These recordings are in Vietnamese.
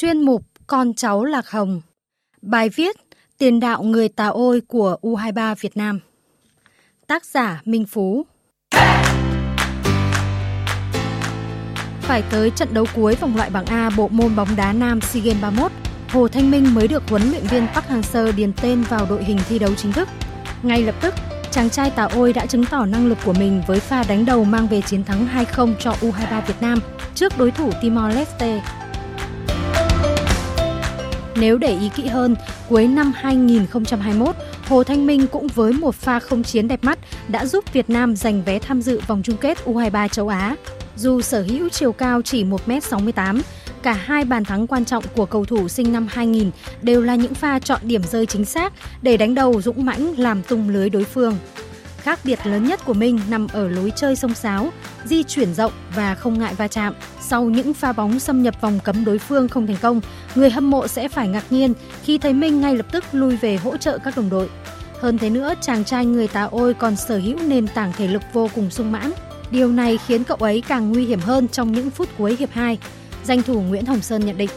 Chuyên mục Con cháu Lạc Hồng Bài viết Tiền đạo người Tà Ôi của U23 Việt Nam Tác giả Minh Phú Phải tới trận đấu cuối vòng loại bảng A bộ môn bóng đá nam SEA Games 31, Hồ Thanh Minh mới được huấn luyện viên Park Hang-seo điền tên vào đội hình thi đấu chính thức. Ngay lập tức, chàng trai Tà Ôi đã chứng tỏ năng lực của mình với pha đánh đầu mang về chiến thắng 2-0 cho U23 Việt Nam trước đối thủ Timor-Leste. Nếu để ý kỹ hơn, cuối năm 2021, Hồ Thanh Minh cũng với một pha không chiến đẹp mắt đã giúp Việt Nam giành vé tham dự vòng chung kết U23 châu Á. Dù sở hữu chiều cao chỉ 1m68, cả hai bàn thắng quan trọng của cầu thủ sinh năm 2000 đều là những pha chọn điểm rơi chính xác để đánh đầu dũng mãnh làm tung lưới đối phương. Khác biệt lớn nhất của Minh nằm ở lối chơi sông sáo, di chuyển rộng và không ngại va chạm. Sau những pha bóng xâm nhập vòng cấm đối phương không thành công, người hâm mộ sẽ phải ngạc nhiên khi thấy Minh ngay lập tức lui về hỗ trợ các đồng đội. Hơn thế nữa, chàng trai người Tà Ôi còn sở hữu nền tảng thể lực vô cùng sung mãn. Điều này khiến cậu ấy càng nguy hiểm hơn trong những phút cuối hiệp 2. Danh thủ Nguyễn Hồng Sơn nhận định.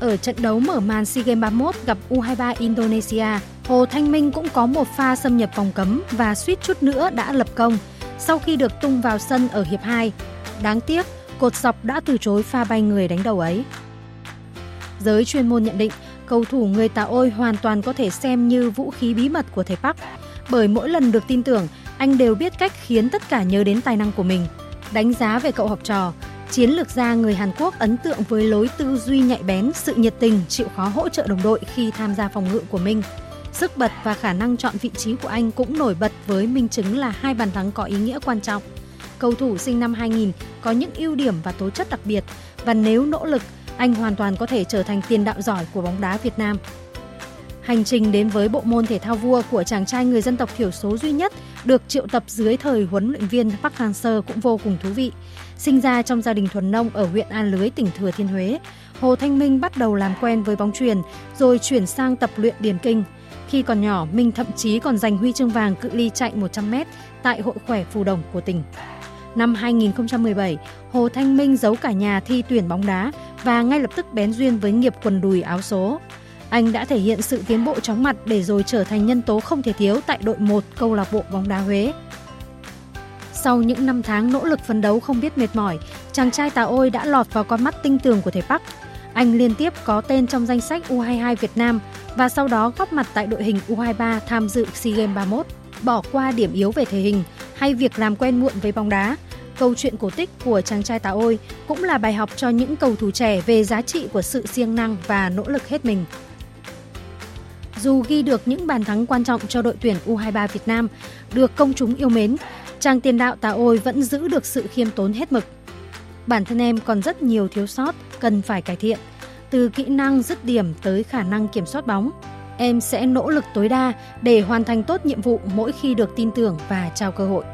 Ở trận đấu mở màn SEA Games 31 gặp U23 Indonesia, Hồ Thanh Minh cũng có một pha xâm nhập vòng cấm và suýt chút nữa đã lập công sau khi được tung vào sân ở hiệp 2. Đáng tiếc, cột dọc đã từ chối pha bay người đánh đầu ấy. Giới chuyên môn nhận định, cầu thủ người Tà Ôi hoàn toàn có thể xem như vũ khí bí mật của thầy Park, bởi mỗi lần được tin tưởng, anh đều biết cách khiến tất cả nhớ đến tài năng của mình. Đánh giá về cậu học trò, chiến lược gia người Hàn Quốc ấn tượng với lối tư duy nhạy bén, sự nhiệt tình, chịu khó hỗ trợ đồng đội khi tham gia phòng ngự của mình. Sức bật và khả năng chọn vị trí của anh cũng nổi bật với minh chứng là hai bàn thắng có ý nghĩa quan trọng. Cầu thủ sinh năm 2000 có những ưu điểm và tố chất đặc biệt và nếu nỗ lực, anh hoàn toàn có thể trở thành tiền đạo giỏi của bóng đá Việt Nam. Hành trình đến với bộ môn thể thao vua của chàng trai người dân tộc thiểu số duy nhất được triệu tập dưới thời huấn luyện viên Park Hang-seo cũng vô cùng thú vị. Sinh ra trong gia đình thuần nông ở huyện An Lưới, tỉnh Thừa Thiên Huế, Hồ Thanh Minh bắt đầu làm quen với bóng truyền rồi chuyển sang tập luyện điền kinh. Khi còn nhỏ, Minh thậm chí còn giành huy chương vàng cự ly chạy 100m tại Hội khỏe Phù Đồng của tỉnh. Năm 2017, Hồ Thanh Minh giấu cả nhà thi tuyển bóng đá và ngay lập tức bén duyên với nghiệp quần đùi áo số. Anh đã thể hiện sự tiến bộ chóng mặt để rồi trở thành nhân tố không thể thiếu tại đội 1 câu lạc bộ bóng đá Huế. Sau những năm tháng nỗ lực phấn đấu không biết mệt mỏi, chàng trai Tà Ôi đã lọt vào con mắt tinh tường của thầy Park. Anh liên tiếp có tên trong danh sách U22 Việt Nam và sau đó góp mặt tại đội hình U23 tham dự SEA Games 31. Bỏ qua điểm yếu về thể hình hay việc làm quen muộn với bóng đá, câu chuyện cổ tích của chàng trai Tà Ôi cũng là bài học cho những cầu thủ trẻ về giá trị của sự siêng năng và nỗ lực hết mình. Dù ghi được những bàn thắng quan trọng cho đội tuyển U23 Việt Nam, được công chúng yêu mến, chàng tiền đạo Tà Ôi vẫn giữ được sự khiêm tốn hết mực. Bản thân em còn rất nhiều thiếu sót cần phải cải thiện, từ kỹ năng dứt điểm tới khả năng kiểm soát bóng. Em sẽ nỗ lực tối đa để hoàn thành tốt nhiệm vụ mỗi khi được tin tưởng và trao cơ hội.